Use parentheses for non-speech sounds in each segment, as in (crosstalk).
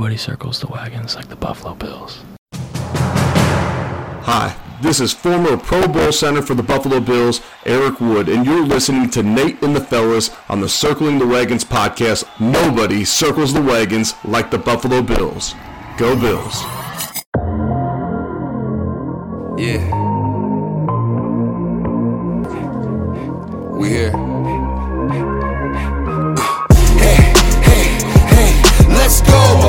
Nobody circles the wagons like the Buffalo Bills. Hi, this is former Pro Bowl center for the Buffalo Bills, Eric Wood, and you're listening to Nate and the Fellas on the Circling the Wagons podcast. Nobody circles the wagons like the Buffalo Bills. Go Bills. Yeah. We here. Hey, hey, hey, let's go,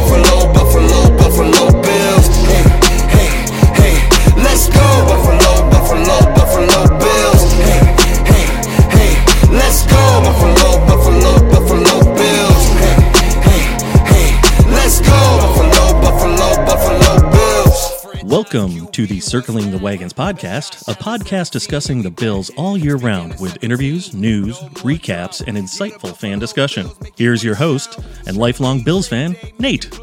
Welcome to the Circling the Wagons podcast, a podcast discussing the Bills all year round with interviews, news, recaps, and insightful fan discussion. Here's your host and lifelong Bills fan, Nate.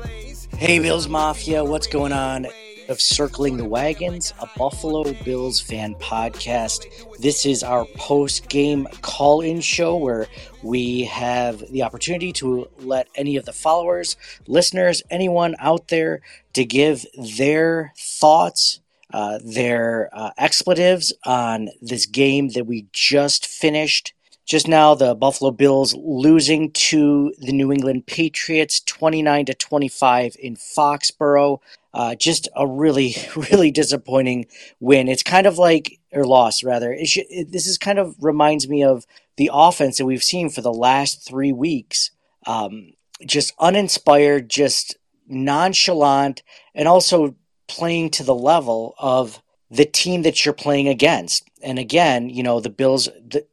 Hey, Bills Mafia, what's going on? Of Circling the Wagons, a Buffalo Bills fan podcast. This is our post game call in show where we have the opportunity to let any of the followers, listeners, anyone out there to give their thoughts, uh, their uh, expletives on this game that we just finished. Just now, the Buffalo Bills losing to the New England Patriots 29 to 25 in Foxborough. Uh, just a really, (laughs) really disappointing win. It's kind of like, or loss rather. It should, it, this is kind of reminds me of the offense that we've seen for the last three weeks. Um, just uninspired, just nonchalant, and also playing to the level of the team that you're playing against. And again, you know, the Bills, the,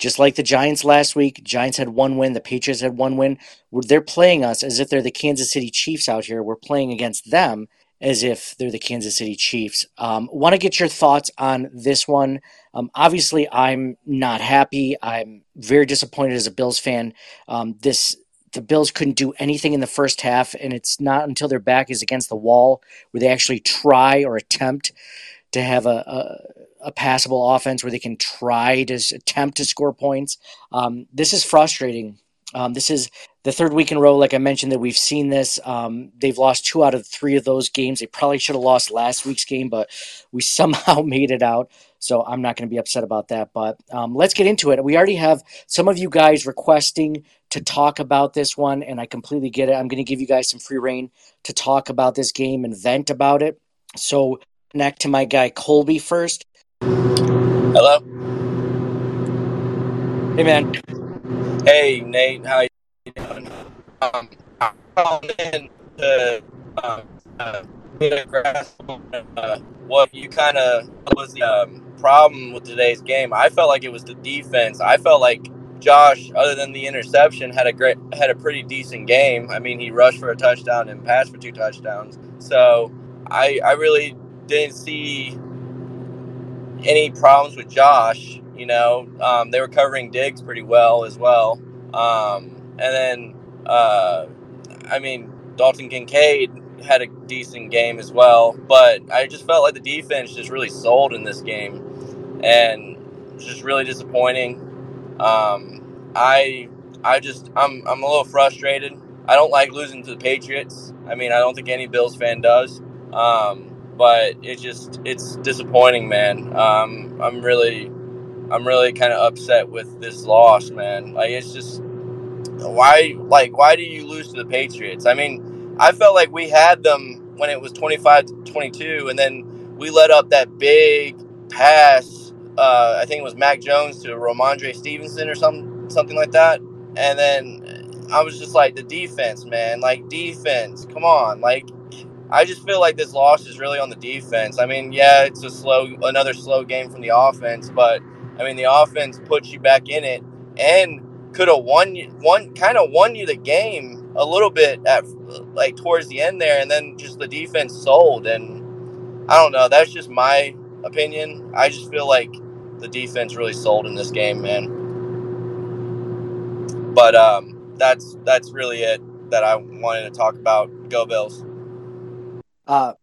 just like the Giants last week, Giants had one win, the Patriots had one win. They're playing us as if they're the Kansas City Chiefs out here. We're playing against them as if they're the Kansas City Chiefs. Um, Want to get your thoughts on this one? Um, obviously, I'm not happy. I'm very disappointed as a Bills fan. Um, this the Bills couldn't do anything in the first half, and it's not until their back is against the wall where they actually try or attempt to have a, a, a passable offense where they can try to attempt to score points. Um, this is frustrating. Um, this is the third week in a row, like I mentioned, that we've seen this. Um, they've lost two out of three of those games. They probably should have lost last week's game, but we (laughs) somehow made it out. So I'm not going to be upset about that. But um, let's get into it. We already have some of you guys requesting to talk about this one, and I completely get it. I'm going to give you guys some free reign to talk about this game and vent about it. So connect to my guy Colby first. Hello. Hey, man. Hey, Nate. How you doing? Um, I'm calling in to um, uh, get a grasp on uh, what you kind of was the um, problem with today's game. I felt like it was the defense. I felt like Josh, other than the interception, had a great, had a pretty decent game. I mean, he rushed for a touchdown and passed for two touchdowns. So I, I really didn't see any problems with Josh. You know, um, they were covering Diggs pretty well as well. Um, and then, uh, I mean, Dalton Kincaid had a decent game as well. But I just felt like the defense just really sold in this game, and it was just really disappointing. Um, I, I just, I'm, I'm a little frustrated. I don't like losing to the Patriots. I mean, I don't think any Bills fan does. Um, but it just it's disappointing, man. Um, I'm really I'm really kind of upset with this loss, man. Like it's just why like why do you lose to the Patriots? I mean, I felt like we had them when it was 25 to 22 and then we let up that big pass uh, I think it was Mac Jones to Rhamondre Stevenson or something something like that. And then I was just like the defense, man. Like defense. Come on. Like I just feel like this loss is really on the defense. I mean, yeah, it's a slow, another slow game from the offense, but I mean, the offense puts you back in it and could have won you, one kind of won you the game a little bit at like towards the end there, and then just the defense sold. And I don't know, that's just my opinion. I just feel like the defense really sold in this game, man. But um, that's that's really it that I wanted to talk about. Go Bills. Uh,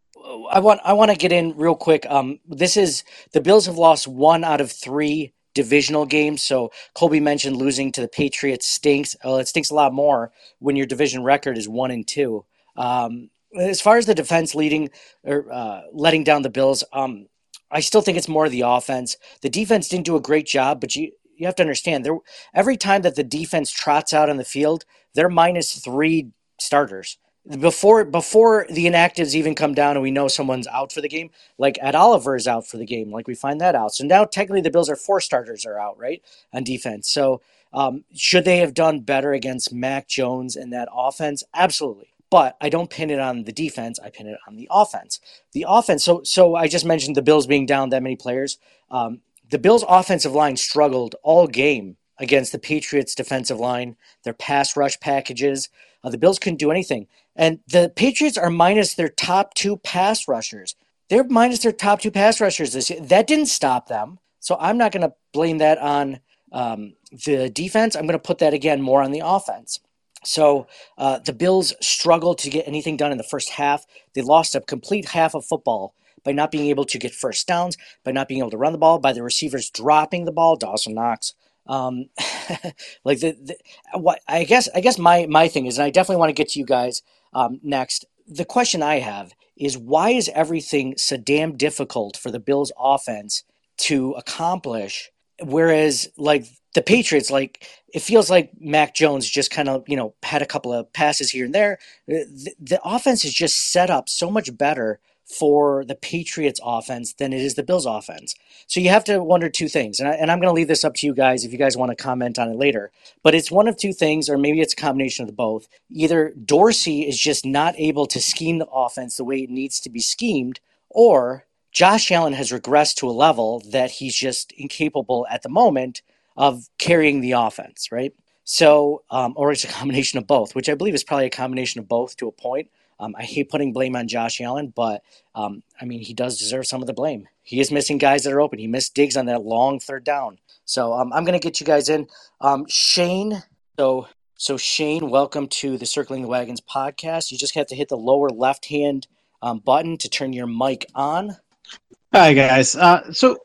I want I want to get in real quick. Um, this is the Bills have lost one out of three divisional games. So Colby mentioned losing to the Patriots stinks. Well, it stinks a lot more when your division record is one and two. Um, as far as the defense leading or uh, letting down the Bills, um, I still think it's more of the offense. The defense didn't do a great job, but you you have to understand there every time that the defense trots out on the field, they're minus three starters before before the inactives even come down and we know someone's out for the game. Like Ed Oliver is out for the game. Like we find that out. So now technically the Bills are four starters are out right on defense. So um, should they have done better against Mac Jones and that offense? Absolutely. But I don't pin it on the defense. I pin it on the offense. The offense. So, so I just mentioned the Bills being down that many players. Um, the Bills' offensive line struggled all game against the Patriots' defensive line. Their pass rush packages. Uh, the Bills couldn't do anything, and the Patriots are minus their top two pass rushers. They're minus their top two pass rushers this year. That didn't stop them. So I'm not going to blame that on um, the defense. I'm going to put that again more on the offense. So uh, the Bills struggled to get anything done in the first half. They lost a complete half of football by not being able to get first downs, by not being able to run the ball, by the receivers dropping the ball. Dawson Knox. Um, (laughs) like the, the, I guess I guess my my thing is, and I definitely want to get to you guys um, next. The question I have is why is everything so damn difficult for the Bills offense to accomplish, whereas like the Patriots, like it feels like Mac Jones just kind of you know had a couple of passes here and there. The, the offense is just set up so much better for the Patriots offense than it is the Bills offense. So you have to wonder two things. And, I, and I'm going to leave this up to you guys if you guys want to comment on it later. But it's one of two things, or maybe it's a combination of both. Either Dorsey is just not able to scheme the offense the way it needs to be schemed, or Josh Allen has regressed to a level that he's just incapable at the moment of carrying the offense, right? So, um, or it's a combination of both, which I believe is probably a combination of both to a point. Um, I hate putting blame on Josh Allen, but um, I mean, he does deserve some of the blame. He is missing guys that are open. He missed Diggs on that long third down. So um, I'm going to get you guys in. Um, Shane, so so Shane, welcome to the Circling the Wagons podcast. You just have to hit the lower left hand um, button to turn your mic on. Hi guys. Uh, so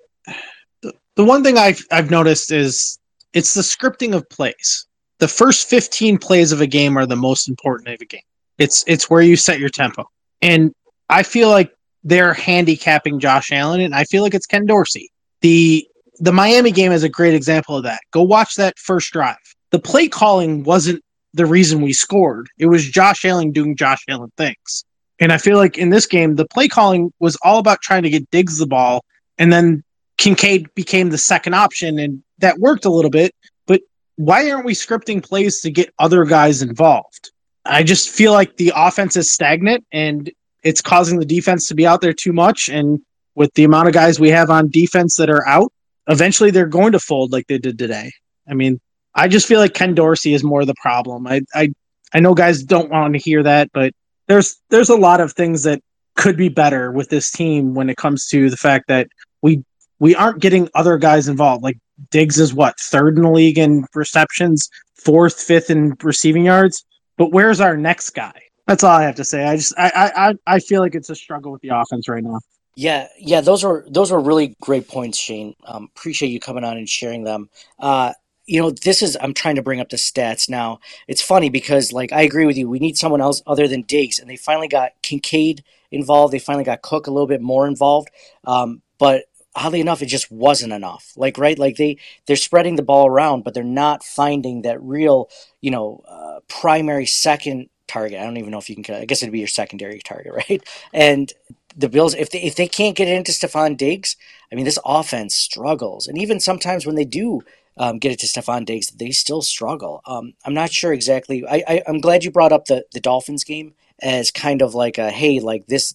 the, the one thing I've I've noticed is it's the scripting of plays. The first 15 plays of a game are the most important of a game. It's it's where you set your tempo. And I feel like they're handicapping Josh Allen, and I feel like it's Ken Dorsey. The the Miami game is a great example of that. Go watch that first drive. The play calling wasn't the reason we scored. It was Josh Allen doing Josh Allen things. And I feel like in this game, the play calling was all about trying to get Diggs the ball, and then Kincaid became the second option, and that worked a little bit. But why aren't we scripting plays to get other guys involved? I just feel like the offense is stagnant and it's causing the defense to be out there too much. And with the amount of guys we have on defense that are out, eventually they're going to fold like they did today. I mean, I just feel like Ken Dorsey is more of the problem. I I I know guys don't want to hear that, but there's there's a lot of things that could be better with this team when it comes to the fact that we we aren't getting other guys involved. Like Diggs is what third in the league in receptions, fourth, fifth in receiving yards. But where's our next guy? That's all I have to say. I just I I I feel like it's a struggle with the offense right now. Yeah, yeah, those are those are really great points, Shane. Um, appreciate you coming on and sharing them. Uh, you know, this is I'm trying to bring up the stats now. It's funny because like I agree with you. We need someone else other than Diggs, and they finally got Kincaid involved. They finally got Cook a little bit more involved. Um, but oddly enough, it just wasn't enough. Like right, like they they're spreading the ball around, but they're not finding that real, you know, uh, primary second target. I don't even know if you can. I guess it'd be your secondary target, (laughs) right? And the Bills, if they if they can't get it into Stefon Diggs, I mean, this offense struggles. And even sometimes when they do um, get it to Stefon Diggs, they still struggle. Um, I'm not sure exactly. I, I I'm glad you brought up the the Dolphins game as kind of like a hey, like this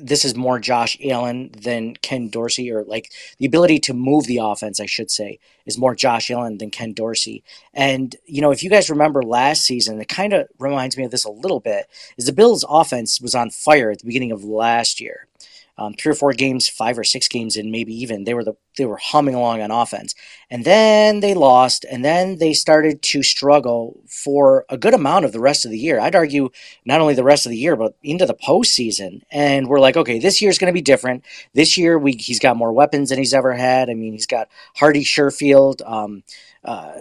this is more Josh Allen than Ken Dorsey, or like the ability to move the offense, I should say, is more Josh Allen than Ken Dorsey. And, you know, if you guys remember last season, it kind of reminds me of this a little bit, is the Bills' offense was on fire at the beginning of last year um, three or four games, five or six games and maybe even they were the they were humming along on offense, and then they lost, and then they started to struggle for a good amount of the rest of the year. I'd argue not only the rest of the year, but into the postseason. And we're like, okay, this year's going to be different. This year, we he's got more weapons than he's ever had. I mean, he's got Harty Sherfield. Um, uh,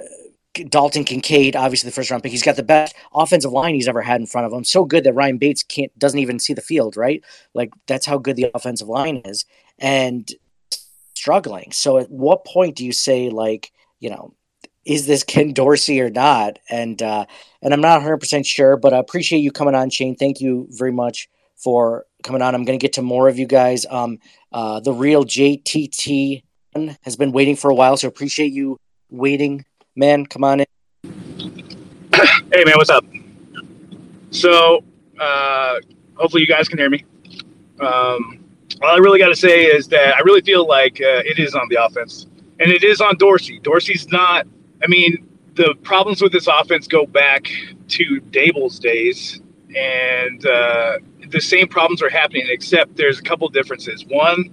Dalton Kincaid, obviously the first round pick. He's got the best offensive line he's ever had in front of him. So good that Ryan Bates can't doesn't even see the field, right? Like that's how good the offensive line is. And struggling. So at what point do you say like, you know, is this Ken Dorsey or not? And uh and I'm not 100 percent sure, but I appreciate you coming on, Shane. Thank you very much for coming on. I'm going to get to more of you guys. Um, uh, the real JTT has been waiting for a while, so appreciate you waiting, man. Come on in. (clears throat) Hey man, what's up? So, uh, hopefully you guys can hear me. Um, all I really got to say is that I really feel like uh, it is on the offense, and it is on Dorsey. Dorsey's not. I mean, the problems with this offense go back to Daboll's days, and uh, the same problems are happening, except there's a couple differences. One,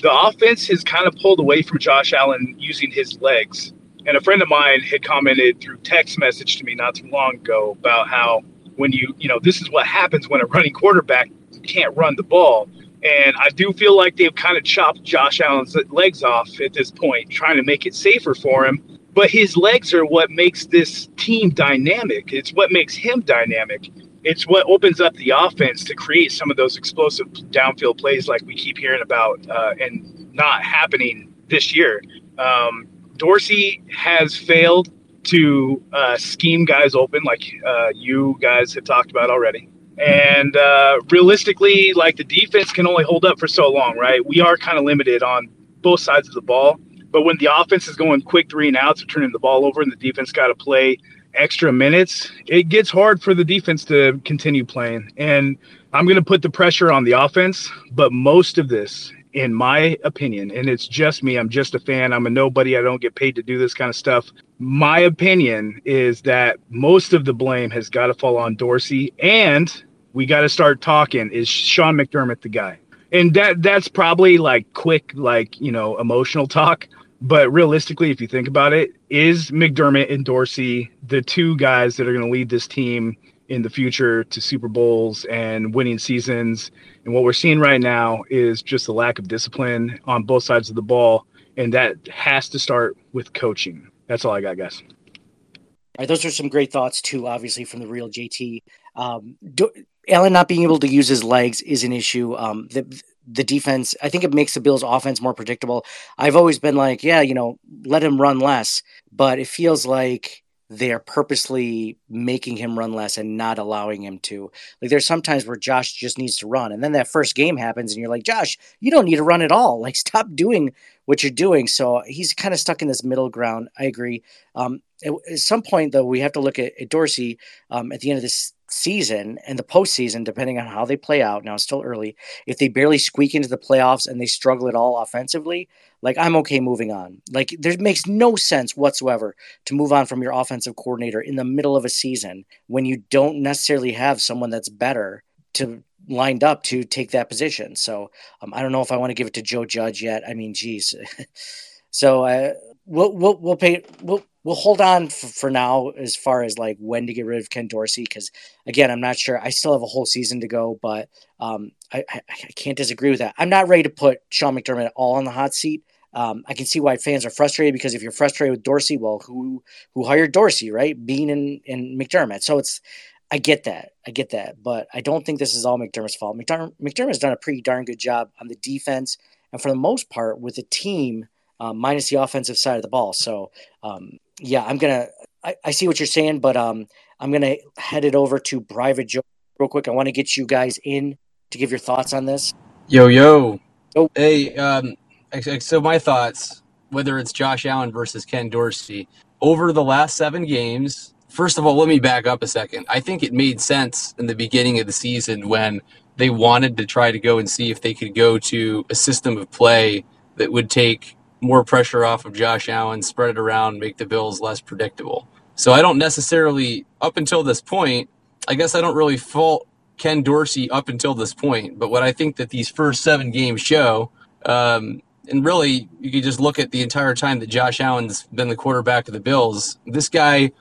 the offense has kind of pulled away from Josh Allen using his legs. And a friend of mine had commented through text message to me not too long ago about how when you, you know, this is what happens when a running quarterback can't run the ball. And I do feel like they've kind of chopped Josh Allen's legs off at this point, trying to make it safer for him. But his legs are what makes this team dynamic. It's what makes him dynamic. It's what opens up the offense to create some of those explosive downfield plays like we keep hearing about uh, and not happening this year. Um, Dorsey has failed to uh, scheme guys open, like uh, you guys have talked about already. And uh, realistically, like the defense can only hold up for so long, right? We are kind of limited on both sides of the ball. But when the offense is going quick three and outs or turning the ball over, and the defense got to play extra minutes, it gets hard for the defense to continue playing. And I'm going to put the pressure on the offense, but most of this in my opinion, and it's just me, I'm just a fan, I'm a nobody, I don't get paid to do this kind of stuff. My opinion is that most of the blame has got to fall on Dorsey, and we got to start talking. Is Sean McDermott the guy? And that that's probably like quick, like you know, emotional talk. But realistically, if you think about it, is McDermott and Dorsey the two guys that are going to lead this team in the future to Super Bowls and winning seasons. And what we're seeing right now is just a lack of discipline on both sides of the ball. And that has to start with coaching. That's all I got, guys. All right, those are some great thoughts too, obviously from the real JT. Um, do, Allen not being able to use his legs is an issue. Um, the the defense, I think it makes the Bills' offense more predictable. I've always been like, yeah, you know, let him run less, but it feels like they're purposely making him run less and not allowing him to. Like there's sometimes where Josh just needs to run, and then that first game happens, and you're like, Josh, you don't need to run at all. Like stop doing what you're doing. So he's kind of stuck in this middle ground. I agree. Um, at, at, some point, though, we have to look at, at Dorsey um, at the end of this season and the postseason, depending on how they play out. Now it's still early. If they barely squeak into the playoffs and they struggle at all offensively, like I'm okay moving on. Like there makes no sense whatsoever to move on from your offensive coordinator in the middle of a season when you don't necessarily have someone that's better to lined up to take that position. So um, I don't know if I want to give it to Joe Judge yet. I mean, geez. (laughs) so uh, we'll we'll we'll pay we'll we'll hold on for, for now as far as like when to get rid of Ken Dorsey because again I'm not sure. I still have a whole season to go, but um, I, I, I can't disagree with that. I'm not ready to put Sean McDermott all on the hot seat. Um, I can see why fans are frustrated because if you're frustrated with Dorsey, well, who who hired Dorsey, right? Beane and, and McDermott. So it's I get that, I get that, but I don't think this is all McDermott's fault. McDermott McDermott's done a pretty darn good job on the defense and for the most part with the team um, minus the offensive side of the ball. So um, yeah, I'm gonna. I, I, see what you're saying, but um, I'm gonna head it over to Private Joe real quick. I want to get you guys in to give your thoughts on this. Yo yo. Oh. Hey, um, so my thoughts, whether it's Josh Allen versus Ken Dorsey, over the last seven games, first of all, let me back up a second. I think it made sense in the beginning of the season when they wanted to try to go and see if they could go to a system of play that would take more pressure off of Josh Allen, spread it around, make the Bills less predictable. So I don't necessarily, up until this point, I guess I don't really fault Ken Dorsey up until this point. But what I think that these first seven games show um, and really, you could just look at the entire time that Josh Allen's been the quarterback of the Bills. This guy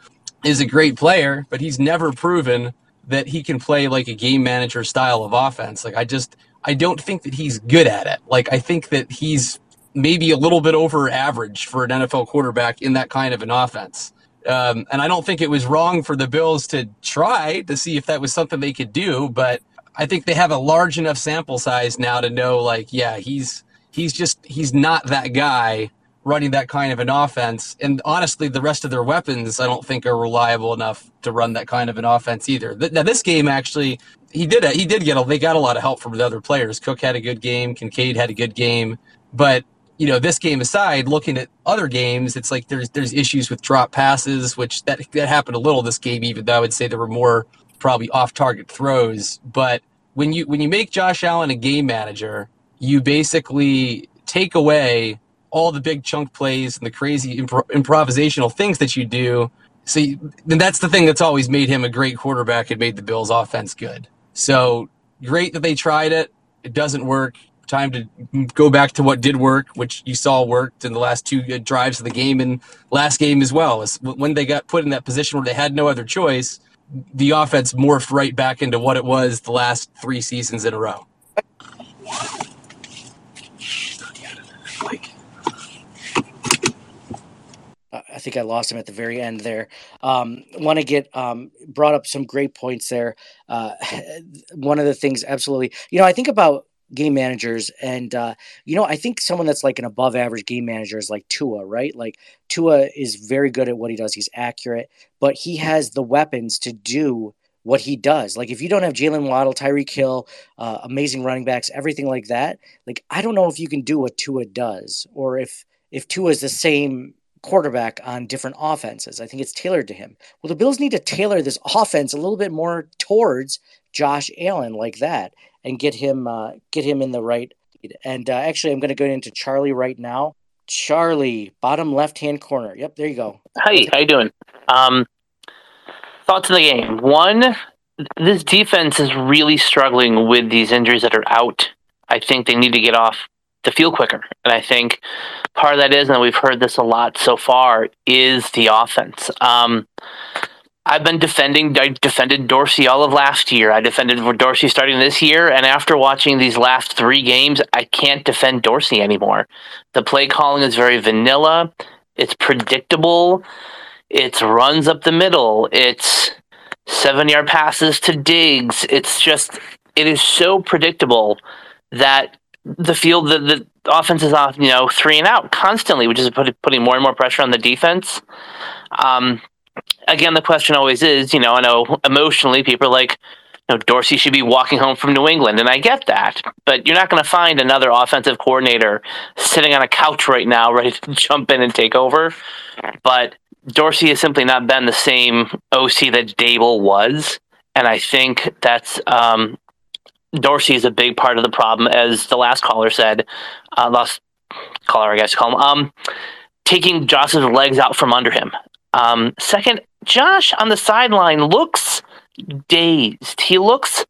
is a great player, but he's never proven that he can play like a game manager style of offense. Like I just I don't think that he's good at it. Like I think that he's maybe a little bit over average for an NFL quarterback in that kind of an offense. Um, and I don't think it was wrong for the Bills to try to see if that was something they could do, but I think they have a large enough sample size now to know, like, yeah, he's he's just he's not that guy running that kind of an offense. And honestly, the rest of their weapons, I don't think are reliable enough to run that kind of an offense either. Now, this game actually, he did he did get a, they got a lot of help from the other players. Cook had a good game, Kincaid had a good game, but you know, this game aside, looking at other games, it's like there's there's issues with drop passes, which that that happened a little this game, even though I would say there were more probably off target throws. But when you when you make Josh Allen a game manager, you basically take away all the big chunk plays and the crazy impro- improvisational things that you do. You, and that's the thing that's always made him a great quarterback and made the Bills offense good. So great that they tried it. It doesn't work time to go back to what did work, which you saw worked in the last two drives of the game and last game as well. When they got put in that position where they had no other choice, the offense morphed right back into what it was the last three seasons in a row. I think I lost him at the very end there. Um, Want to get um, brought up some great points there. Uh, (laughs) one of the things, absolutely, you know, I think about game managers. And, uh, you know, I think someone that's like an above average game manager is like Tua, right? Like Tua is very good at what he does. He's accurate, but he has the weapons to do what he does. Like if you don't have Jaylen Waddle, Tyreek Hill, uh, amazing running backs, everything like that, like I don't know if you can do what Tua does or if if Tua is the same quarterback on different offenses. I think it's tailored to him. Well, the Bills need to tailor this (laughs) offense a little bit more towards Josh Allen like that and get him uh, get him in the right. And uh, actually, I'm going to go into Charlie right now. Charlie, bottom left hand corner. Yep, there you go. Hey, how you doing? Um, thoughts on the game. One, this defense is really struggling with these injuries that are out. I think they need to get off the field quicker, and I think part of that is, and we've heard this a lot so far, is the offense. Um, I've been defending. I defended Dorsey all of last year. I defended Dorsey starting this year, and after watching these last three games, I can't defend Dorsey anymore. The play calling is very vanilla. It's predictable. It's runs up the middle. It's seven yard passes to Diggs. It's just it is so predictable that the field the, the offense is off you know three and out constantly, which is putting more and more pressure on the defense. Um, again, the question always is, you know, I know emotionally people are like, you know, Dorsey should be walking home from New England, and I get that, but you're not going to find another offensive coordinator sitting on a couch right now ready to (laughs) jump in and take over. But Dorsey has simply not been the same OC that Daboll was, and I think that's um, Dorsey is a big part of the problem, as the last caller said. Uh, last caller, I guess, call him. Um, taking Josh's legs out from under him. Um, second, Josh on the sideline looks dazed. He looks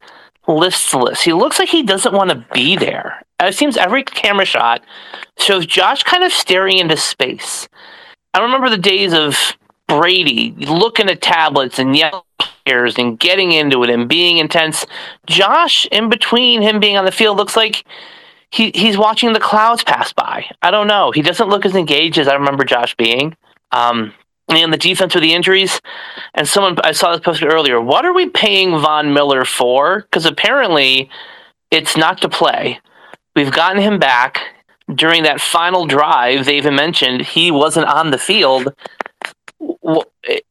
listless. He looks like he doesn't want to be there. It seems every camera shot shows Josh kind of staring into space. I remember the days of Brady looking at tablets and yelling players and getting into it and being intense. Josh, in between him being on the field, looks like he, he's watching the clouds pass by. I don't know. He doesn't look as engaged as I remember Josh being. Um, and the defense with the injuries. And someone I saw this posted earlier. What are we paying Von Miller for? Because apparently, it's not to play. We've gotten him back during that final drive. They even mentioned he wasn't on the field.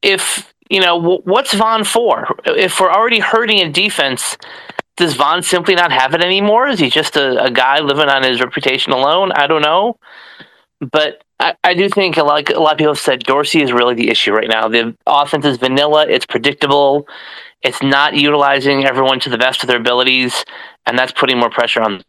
If you know what's Von for? If we're already hurting in defense, does Von simply not have it anymore? Is he just a, a guy living on his reputation alone? I don't know. But I, I do think a lot, a lot of people have said Dorsey is really the issue right now. The offense is vanilla. It's predictable. It's not utilizing everyone to the best of their abilities, and that's putting more pressure on.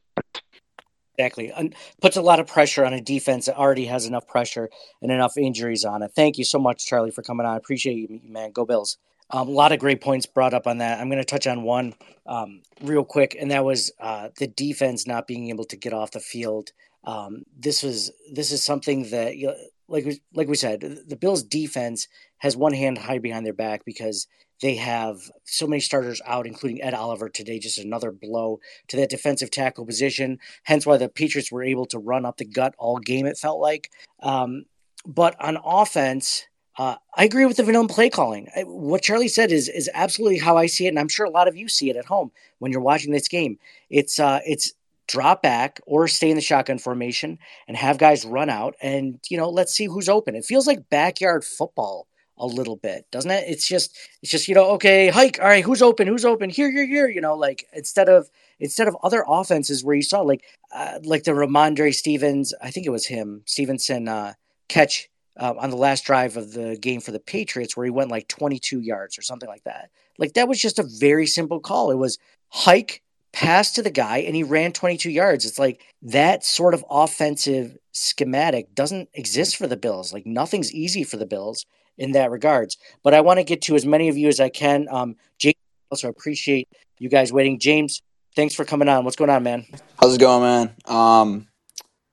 Exactly, and puts a lot of pressure on a defense that already has enough pressure and enough injuries on it. Thank you so much, Charlie, for coming on. I appreciate you, man. Go Bills. Um, a lot of great points brought up on that. I'm going to touch on one um, real quick, and that was uh, the defense not being able to get off the field um, this was this is something that you know, like like we said, the Bills' defense has one hand high behind their back because they have so many starters out, including Ed Oliver today. Just another blow to that defensive tackle position. Hence why the Patriots were able to run up the gut all game. It felt like, um, but on offense, Uh, I agree with the vanilla play calling. What Charlie said is is absolutely how I see it, and I'm sure a lot of you see it at home when you're watching this game. It's uh, it's drop back or stay in the shotgun formation and have guys run out, and you know, let's see who's open. It feels like backyard football a little bit, doesn't it? It's just it's just you know, okay, hike. All right, who's open? Who's open? Here, here, here. You know, like instead of instead of other offenses where you saw like uh, like the Rhamondre Stevens, I think it was him, Stevenson uh, catch uh, on the last drive of the game for the Patriots where he went like 22 yards or something like that. Like that was just a very simple call. It was hike, pass to the guy, and he ran 22 yards. It's like that sort of offensive schematic doesn't exist for the Bills. Like nothing's easy for the Bills in that regards. But I want to get to as many of you as I can. Um, James, also appreciate you guys waiting. James, thanks for coming on. What's going on, man? How's it going, man? Um,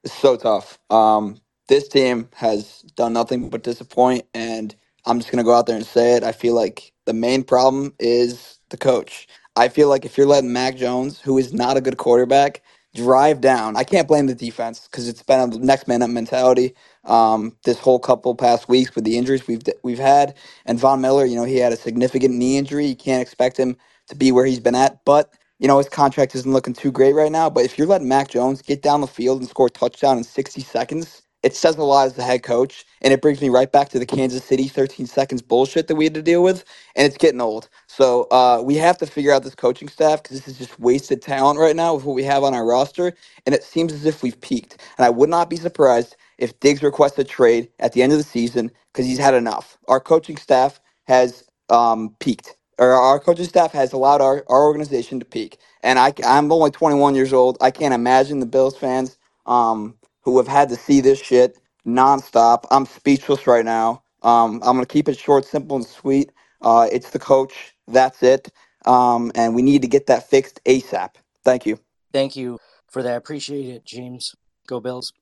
it's so tough. Um, this team has done nothing but disappoint, and I'm just gonna go out there and say it. I feel like the main problem is the coach. I feel like if you're letting Mac Jones, who is not a good quarterback, drive down, I can't blame the defense because it's been a next man up mentality. Um, this whole couple past weeks with the injuries we've we've had, and Von Miller, you know, he had a significant knee injury. You can't expect him to be where he's been at, but you know, his contract isn't looking too great right now. But if you're letting Mac Jones get down the field and score a touchdown in 60 seconds, it says a lot as the head coach, and it brings me right back to the Kansas City 13 seconds bullshit that we had to deal with, and it's getting old. So uh, we have to figure out this coaching staff because this is just wasted talent right now with what we have on our roster, and it seems as if we've peaked. And I would not be surprised if Diggs requests a trade at the end of the season because he's had enough. Our coaching staff has um, peaked. Or our coaching staff has allowed our, our organization to peak. And I, I'm only 21 years old. I can't imagine the Bills fans um, who have had to see this shit nonstop. I'm speechless right now. Um, I'm going to keep it short, simple, and sweet. Uh, it's the coach. That's it. Um, and we need to get that fixed ASAP. Thank you. Thank you for that. I appreciate it, James. Go Bills.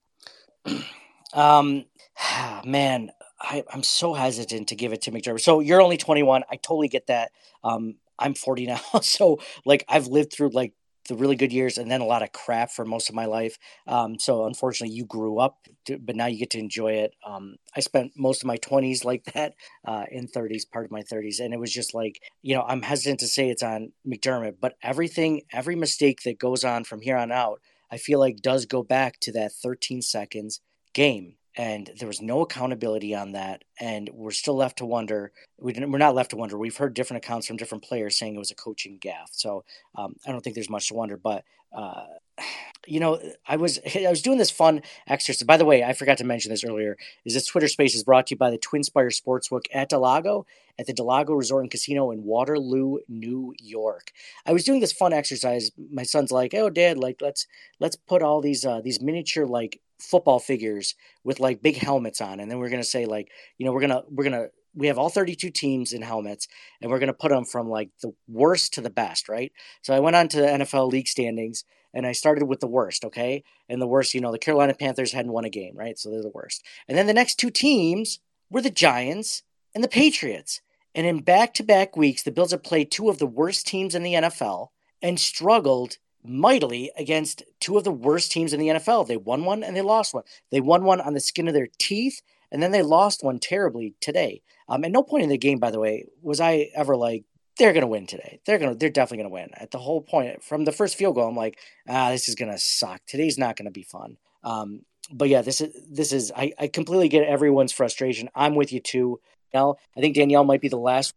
(clears throat) um, (sighs) man, I, I'm so hesitant to give it to McDermott. So you're only 21. I totally get that. Um, I'm 40 (laughs) now, so like I've lived through like the really good years and then a lot of crap for most of my life. Um, so unfortunately, you grew up, to, but now you get to enjoy it. Um, I spent most of my 20s like that uh, in 30s, part of my 30s, and it was just like you know I'm hesitant to say it's on McDermott, but everything, every mistake that goes on from here on out, I feel like does go back to that 13 seconds game and there was no accountability on that and we're still left to wonder we we're not left to wonder. We've heard different accounts from different players saying it was a coaching gaffe. So um, i don't think there's much to wonder but uh, (sighs) you know i was (laughs) i was doing this fun exercise. By the way i forgot to mention this earlier is this twitter space is brought to you by the twinspire sportsbook at del Lago at the del Lago resort and casino in waterloo new york. I was doing this fun exercise. My son's like oh dad like let's let's put all these uh, these miniature like football figures with like big helmets on and then we're going to say like you know we're going to we're going to we have all 32 teams in helmets and we're going to put them from like the worst to the best right? So i went on to the nfl league standings and i started with the worst okay? And the worst you know the carolina panthers hadn't won a game right? So they're the worst. And then the next two teams were the giants and the patriots. And in back-to-back weeks the bills have played two of the worst teams in the nfl and struggled mightily against two of the worst teams in the NFL. They won one and they lost one. They won one on the skin of their teeth, and then they lost one terribly today. Um, at no point in the game, by the way, was I ever like, they're gonna win today. They're gonna, they're definitely gonna win. At the whole point, from the first field goal, I'm like, ah, this is gonna suck. Today's not gonna be fun. Um, but yeah, this is this is I, I completely get everyone's frustration. I'm with you too. Danielle, I think Danielle might be the last.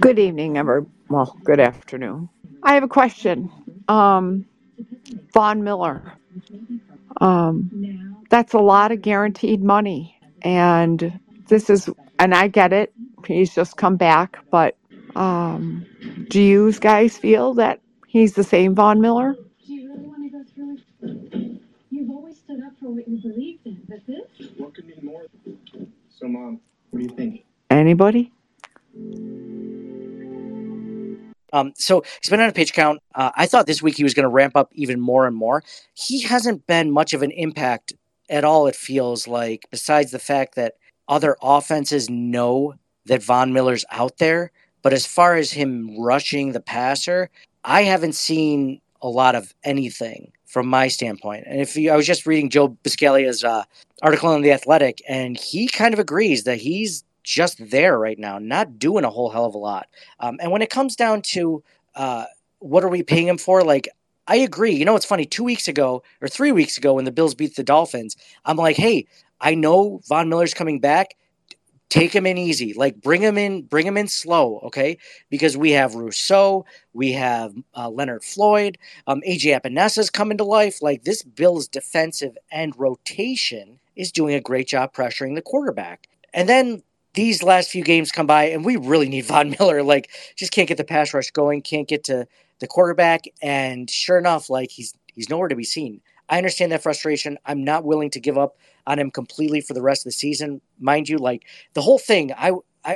Good evening, ever. Well, good afternoon. I have a question. Um, Von Miller. Um, that's a lot of guaranteed money, and this is, and I get it. He's just come back, but um, do you guys feel that he's the same Von Miller? Do you really want it does really. You've always stood up for what you believed in but this what can be more so mom what do You've Um, so he's been on a pitch count. Uh, I thought this week he was going to ramp up even more and more. He hasn't been much of an impact at all, it feels like, besides the fact that other offenses know that Von Miller's out there. But as far as him rushing the passer, I haven't seen a lot of anything from my standpoint. And if you, I was just reading Joe Buscaglia's uh, article on the Athletic, and he kind of agrees that he's just there right now, not doing a whole hell of a lot. Um, and when it comes down to uh, what are we paying him for, like I agree. You know, it's funny. Two weeks ago or three weeks ago, when the Bills beat the Dolphins, I'm like, hey, I know Von Miller's coming back. Take him in easy. Like bring him in, bring him in slow, okay? Because we have Rousseau, we have uh, Leonard Floyd, um, AJ Epenesa's coming to life. Like this Bills defensive end rotation is doing a great job pressuring the quarterback. And then these last few games come by, and we really need Von (laughs) Miller. Like, just can't get the pass rush going, can't get to the quarterback, and sure enough, like he's he's nowhere to be seen. I understand that frustration. I'm not willing to give up on him completely for the rest of the season, mind you. Like the whole thing, I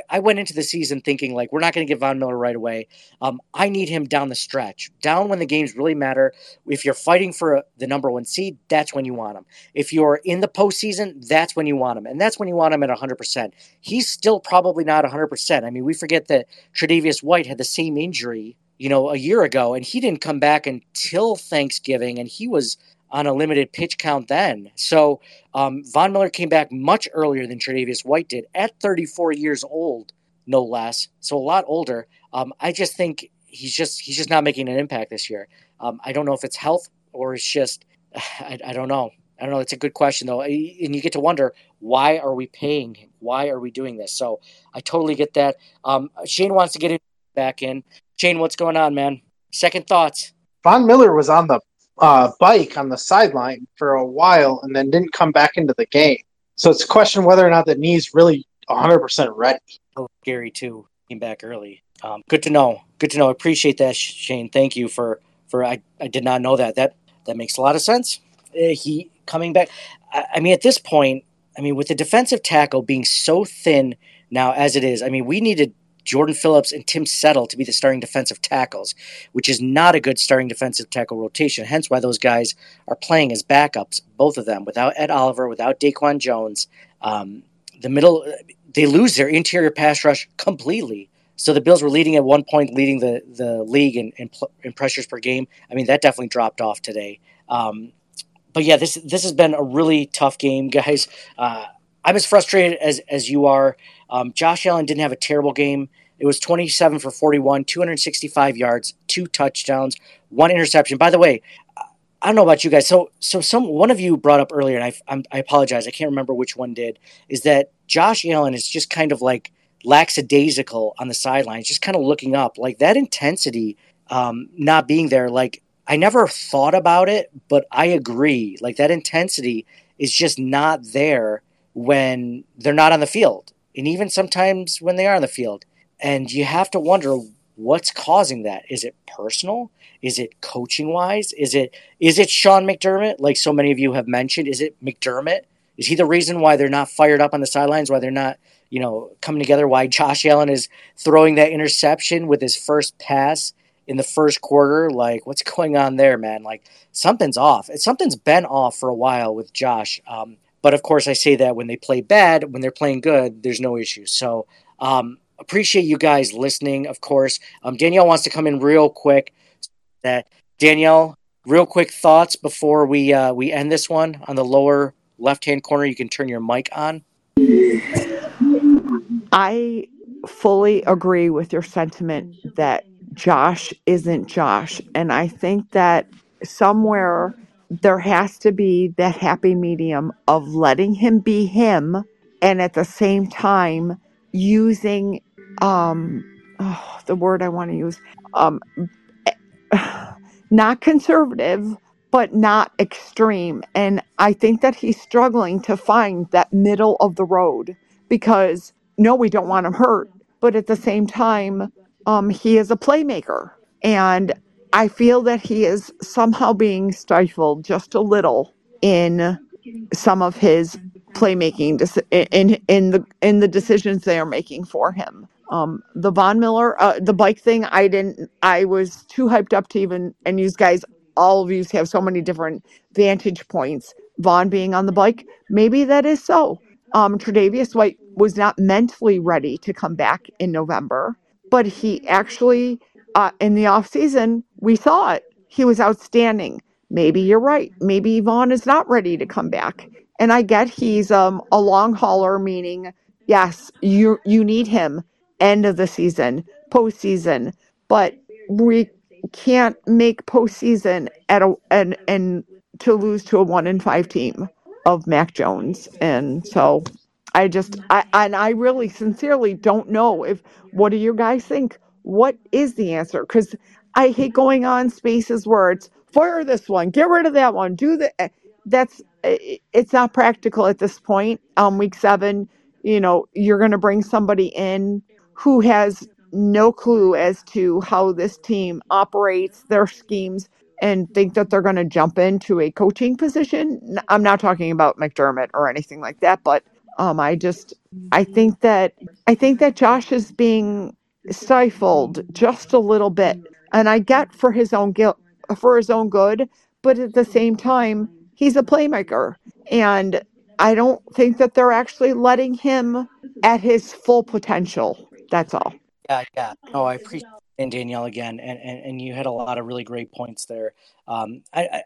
I, went into the season thinking like we're not going to get Von Miller right away. Um, I need him down the stretch, down when the games really matter. If you're fighting for the number one seed, that's when you want him. If you're in the postseason, that's when you want him, and that's when you want him at 100. percent He's still probably not 100. percent I mean, we forget that Tre'Davious White had the same injury you know, a year ago, and he didn't come back until Thanksgiving, and he was on a limited pitch count then. So um, Von Miller came back much earlier than Tre'Davious White did, at 34 years old, no less. So a lot older. Um, I just think he's just he's just not making an impact this year. Um, I don't know if it's health or it's just (sighs) I, I don't know. I don't know. It's a good question though, and you get to wonder why are we paying him? Why are we doing this? So I totally get that. Um, Shane wants to get it back in. Shane, what's going on, man? Second thoughts. Von Miller was on the uh, bike on the sideline for a while and then didn't come back into the game. So it's a question whether or not the knee's really 100% ready. Oh, Gary too came back early. Um, good to know. Good to know. Appreciate that, Shane. Thank you for for. I, I did not know that. That that makes a lot of sense. Uh, he coming back. I, I mean, at this point, I mean, with the defensive tackle being so thin now as it is, I mean, we needed Jordan Phillips and Tim Settle to be the starting defensive tackles, which is not a good starting defensive tackle rotation. Hence why those guys are playing as backups, both of them, without Ed Oliver, without Daquan Jones. Um, the middle, they lose their interior pass rush completely. So the Bills were leading at one point, leading the, the league in, in, in pressures per game. I mean, that definitely dropped off today. Um, but yeah, this this has been a really tough game, (laughs) guys. Uh, I'm as frustrated as as you are. Um, Josh Allen didn't have a terrible game. It was 27 for 41, 265 yards, two touchdowns, one interception. By the way, I don't know about you guys. So, so some one of you brought up earlier, and I, I'm, I apologize, I can't remember which one did. Is that Josh Allen is just kind of like lackadaisical on the sidelines, just kind of looking up, like that intensity um, not being there. Like I never thought about it, but I agree. Like that intensity is just not there when they're not on the field and even sometimes when they are on the field. And you have to wonder what's causing that. Is it personal? Is it coaching wise? Is it is it Sean McDermott, like so many of you have mentioned? Is it McDermott? Is he the reason why they're not fired up on the sidelines? Why they're not, you know, coming together? Why Josh Allen is throwing that interception with his first pass in the first quarter? Like, what's (laughs) going on there, man? Like, something's off. Something's been off for a while with Josh. Um, but of course, I say that when they play bad, when they're playing good, there's no issue. So um, appreciate you guys listening. Of course, um, Danielle wants to come in real quick. That Danielle, real quick thoughts before we uh, we end this one on the lower left hand corner. You can turn your mic on. I fully agree with your sentiment that Josh isn't Josh, and I think that somewhere there has to be that happy medium of letting him be him and at the same time using um oh, the word I want to use um (sighs) not conservative but not extreme. And I think that he's struggling to find that middle of the road because no we don't want him hurt but at the same time um he is a playmaker. And I feel that he is somehow being stifled just a little in some of his playmaking in in the in the decisions they are making for him. Um, the Von Miller, uh, the bike thing, I didn't. I was too hyped up to even. And you guys, all of you have so many different vantage points. Von being on the bike, maybe that is so. Um, Tre'Davious White was not mentally ready to come back in November, but he actually uh, in the off season, we it. He was outstanding. maybe you're right. Maybe Von is not ready to come back. And I get he's um, a long hauler, meaning yes, you you need him end of the season, postseason, but we can't make postseason at a and and to lose to a one in five team of Mac Jones. And so I just I and I really sincerely don't know if what do you guys think? What is the answer? Because I hate going on spaces where it's fire this one, get rid of that one, do the. eh, That's eh, it's not practical at this point. Um, week seven, you know, you're going to bring somebody in who has no clue as to how this team operates, their schemes, and think that they're going to jump into a coaching position. I'm not talking about McDermott or anything like that, but um, I just I think that I think that Josh is being stifled just a little bit, and I get for his own guilt for his own good, but at the same time, he's a playmaker, and I don't think that they're actually letting him at his full potential. That's all. Yeah, yeah. No, I appreciate it, Danielle again, and, and and you had a lot of really great points there. Um, I,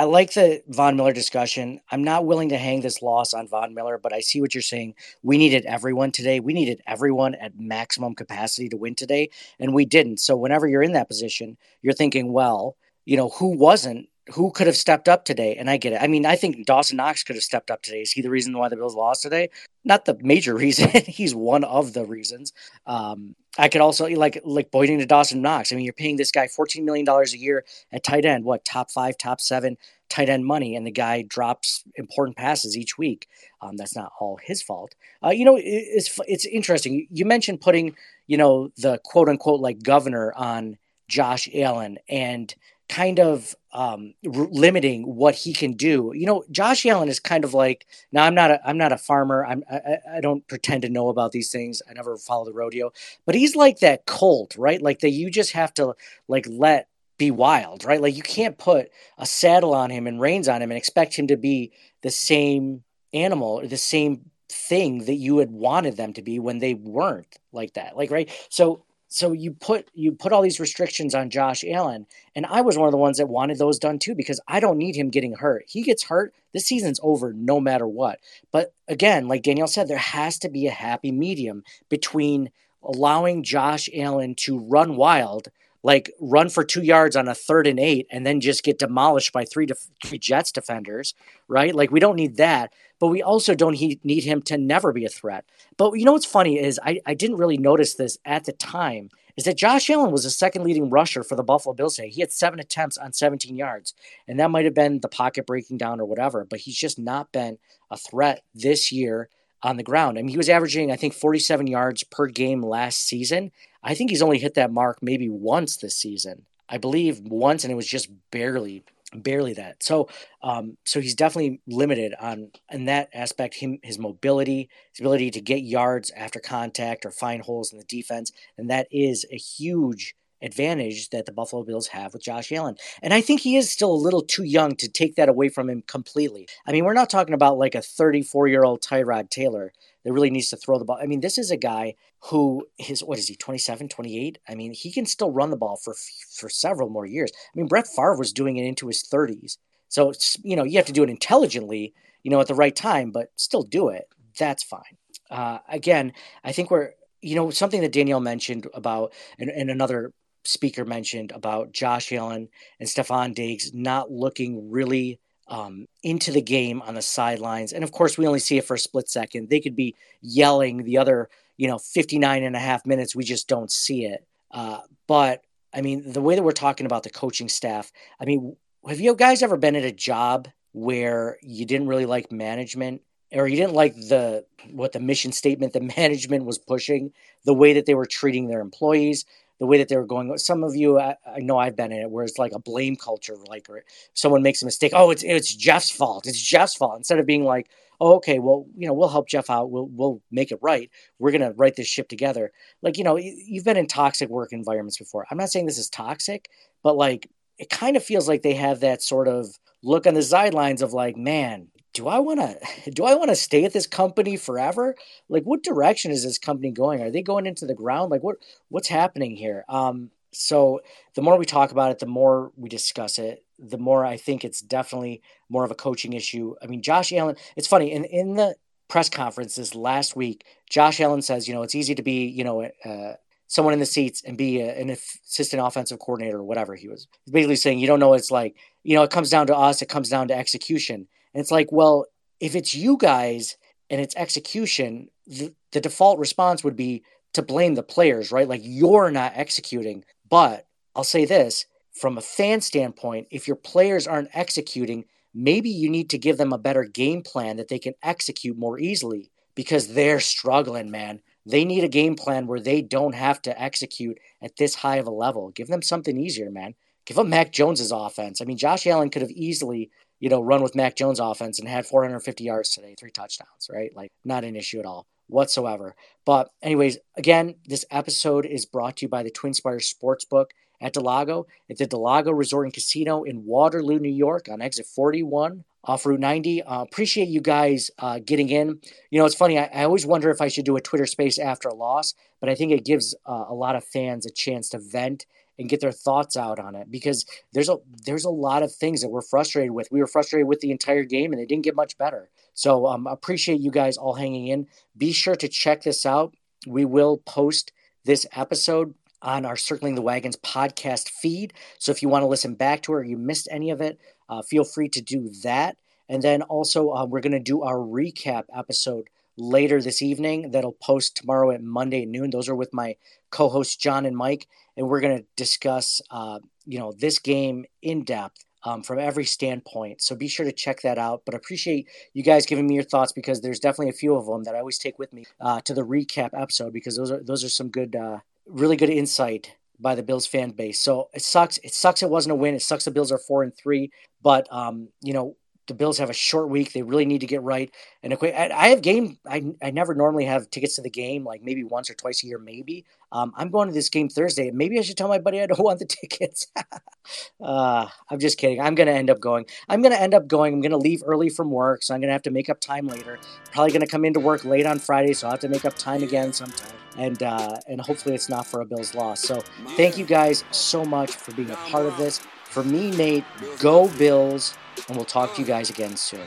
I like the Von Miller discussion. I'm not willing to hang this loss on Von Miller, but I see what you're saying. We needed everyone today. We needed everyone at maximum capacity to win today, and we didn't. So whenever you're in that position, you're thinking, well, you know, who wasn't? Who could have stepped up today? And I get it. I mean, I think Dawson Knox could have stepped up today. Is he the reason why the Bills lost today? Not the major (laughs) reason. He's one of the reasons. Um, I could also like like pointing to Dawson Knox. I mean, you're paying this guy $14 million a year at tight end, what, top five, top seven tight end money, and the guy drops important passes each week. Um, that's not all his fault. Uh, you know, it, it's it's interesting. You mentioned putting, you know, the quote unquote like governor on Josh Allen and kind of um, r- limiting what he can do. You know, Josh Allen is kind of like now. I'm not a I'm not a farmer. I'm I, I- don't pretend to know about these things. I never follow the rodeo, but he's like that colt, right? Like that you just have to like let be wild, right? Like you can't put a saddle on him and reins on him and expect him to be the same animal or the same thing that you had wanted them to be when they weren't like that. Like right? So so you put you put all these restrictions on Josh Allen and I was one of the ones that wanted those done too because I don't need him getting hurt. He gets hurt, this season's over no matter what. But again, like Danielle said, there has to be a happy medium between allowing Josh Allen to run wild, like run for two yards on a third and eight, and then just get demolished by three def- three Jets defenders, right? Like we don't need that, but we also don't he- need him to never be a threat. But you know what's funny is I, I didn't really notice this at the time. Is that Josh Allen was the second leading rusher for the Buffalo Bills today? He had seven attempts on 17 yards, and that might have been the pocket breaking down or whatever. But he's just not been a threat this year on the ground. I mean, he was averaging, I think, 47 yards per game last season. I think he's only hit that mark maybe once this season. I believe once, and it was just barely, barely that. So, um, so he's definitely limited on in that aspect. Him, his mobility, his ability to get yards after contact or find holes in the defense, and that is a huge advantage that the Buffalo Bills have with Josh Allen. And I think he is still a little too young to take that away from him completely. I mean, we're not talking about like a 34 year old Tyrod Taylor that really needs to throw the ball. I mean, this is a guy who his what is he 27, 28? I mean, he can still run the ball for for several more years. I mean, Brett Favre was doing it into his 30s. So, you know, you have to do it intelligently, you know, at the right time, but still do it. That's fine. Uh, again, I think we're, you know, something that Danielle mentioned about, and, and another speaker mentioned about Josh Allen and Stefon Diggs not looking really um, into the game on the sidelines. And of course, we only see it for a split second. They could be yelling the other, you know, 59 and a half minutes. We just don't see it. Uh, but I mean, the way that we're talking about the coaching staff, I mean, have you guys ever been at a job where you didn't really like management or you didn't like the what the mission statement the (laughs) management was pushing, the way that they were treating their employees, the way that they were going. Some of you, I, I know I've been in it, where it's like a blame culture, like or someone makes a mistake. Oh, it's it's Jeff's fault. It's Jeff's fault. Instead of being like, oh, okay, well, you know, we'll help Jeff out. We'll we'll make it right. We're gonna write this ship together. Like you know, you- you've been in toxic work environments before. I'm not saying this is toxic, but like it kind of feels like they have that sort of look on the sidelines of like, man, do I want to do I want to stay at this company forever? Like what direction is this company going? Are they going into the ground? Like what what's happening here? Um so the more we talk about it, the more we discuss it, the more I think it's definitely more of a coaching issue. I mean, Josh Allen, it's funny in in the press conferences last week, Josh Allen says, you know, it's easy to be, you know, uh, someone in the seats and be a, an assistant offensive coordinator or whatever he was. Basically saying, you don't know what it's like. You know, it comes down to us. It comes down to execution. And it's like, well, if it's you guys and it's execution, the, the default response would be to blame the players, right? Like you're not executing. But I'll say this from a fan standpoint, if your players aren't executing, maybe you need to give them a better game plan that they can execute more easily because they're struggling, man. They need a game plan where they don't have to execute at this high of a level. Give them something easier, man. Give them Mac Jones's offense. I mean, Josh Allen could have easily, you know, run with Mac Jones' offense and had 450 yards today, three touchdowns, right? Like, not an issue at all whatsoever. But, anyways, again, this episode is brought to you by the TwinSpires Sportsbook at Del Lago. At the del Lago Resort and Casino in Waterloo, New York, on exit 41 off Route 90. Uh, appreciate you guys uh, getting in. You know, it's funny. I, I, always wonder if I should do a Twitter space after a loss, but I think it gives uh, a lot of fans a chance to vent and get their thoughts out on it because there's a there's a lot of things that we're frustrated with. We were frustrated with the entire game, and it didn't get much better. So um, appreciate you guys all hanging in. Be sure to check this out. We will post this episode on our Circling the Wagons podcast feed. So if you want to listen back to it or you missed any of it, uh, feel free to do that. And then also, uh, we're going to do our recap episode later this evening that'll post tomorrow at Monday at noon. Those are with my co hosts, John and Mike. And we're going to discuss, uh, you know, this game in depth. Um, from every standpoint. So be sure to check that out. But I appreciate you guys giving me your thoughts because there's definitely a few of them that I always take with me uh, to the recap episode because those are those are some good uh, really good insight by the Bills fan base. So it sucks. It sucks it wasn't a win. It sucks the Bills are four and three. But um, you know, the Bills have a short week. They really need to get right. And I have game. I, I never normally have tickets to the game, like maybe once or twice a year, maybe. Um, I'm going to this game Thursday. Maybe I should tell my buddy I don't (laughs) want the tickets. (laughs) uh, I'm just kidding. I'm going to end up going. I'm going to end up going. I'm going to leave early from work, so I'm going to have to make up time later. Probably going to come into work late on Friday, so I'll have to make up time again sometime. And uh, and hopefully it's not for a Bills loss. So thank you guys so much for being a part of this. For me, Nate, go Bills and we'll talk to you guys again soon.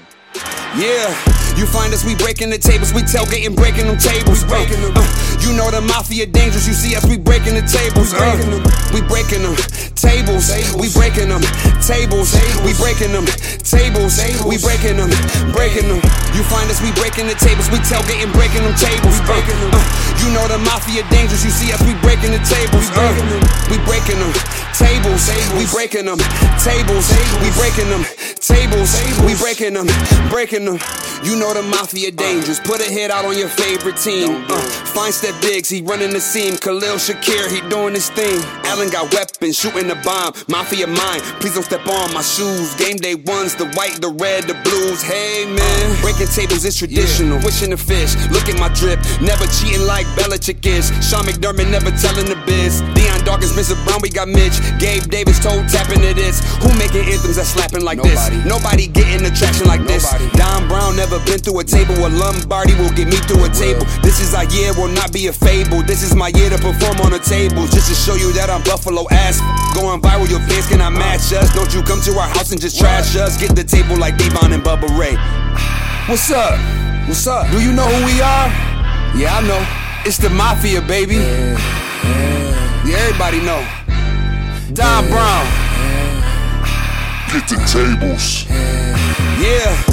Yeah, you find us, we breaking the tables, we tailgating, breaking them tables. We breaking them. Uh, you know the mafia dangerous, you see us, we breaking the tables. Uh, we breaking them tables, we breaking them tables, we breaking them tables, we breaking them, breaking them. You find us, we breaking the tables, we tailgating, breaking them tables. Uh, uh, you know the mafia dangerous, you see us, we breaking the tables. Uh, we breaking them tables, we breaking them tables, we breaking them tables, we breaking them breaking them. You know the mafia dangerous. Put a hit out on your favorite team. Uh, fine Stef Diggs, he running the seam. Khalil Shakir, he doing his thing. Allen got weapons, shooting the bomb. Mafia mine, please don't step on my shoes. Game day ones, the white, the red, the blues. Hey man, breaking tables is traditional. Wishing the fish, look at my drip. Never cheating like Belichick is. Sean McDermott never telling the biz. Dion Dawkins, Mr. Brown, we got Mitch. Gabe Davis, toe tapping to this. Who making anthems that slapping like Nobody. this? Nobody getting attraction traction like this. Don Brown never been through a table. A Lombardi will get me through a table. This is our year, will not be a fable. This is my year to perform on the tables. Just to show you that I'm Buffalo ass. Going viral, your fans cannot match us. Don't you come to our house and just trash us. Get the table like D-Von and Bubba Ray. What's up? What's up? Do you know who we are? Yeah, I know. It's the Mafia, baby. Yeah, yeah. everybody know. Don Brown. Get the tables. Yeah,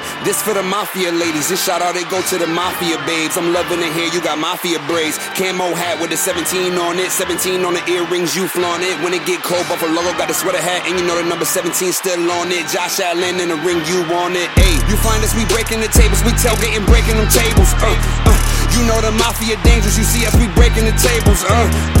This for the mafia ladies. This shout out they go to the mafia babes. I'm loving it here. You got mafia braids, camo hat with a 17 on it, 17 on the earrings. You flaunt it when it get cold. Buffalo got the sweater hat, and you know the number 17 still on it. Josh Allen in the ring, you want it? Hey, you find us we breaking the tables, we tailgating, breaking them tables. Uh, uh, you know the mafia dangerous. You see us we breaking the tables. Uh.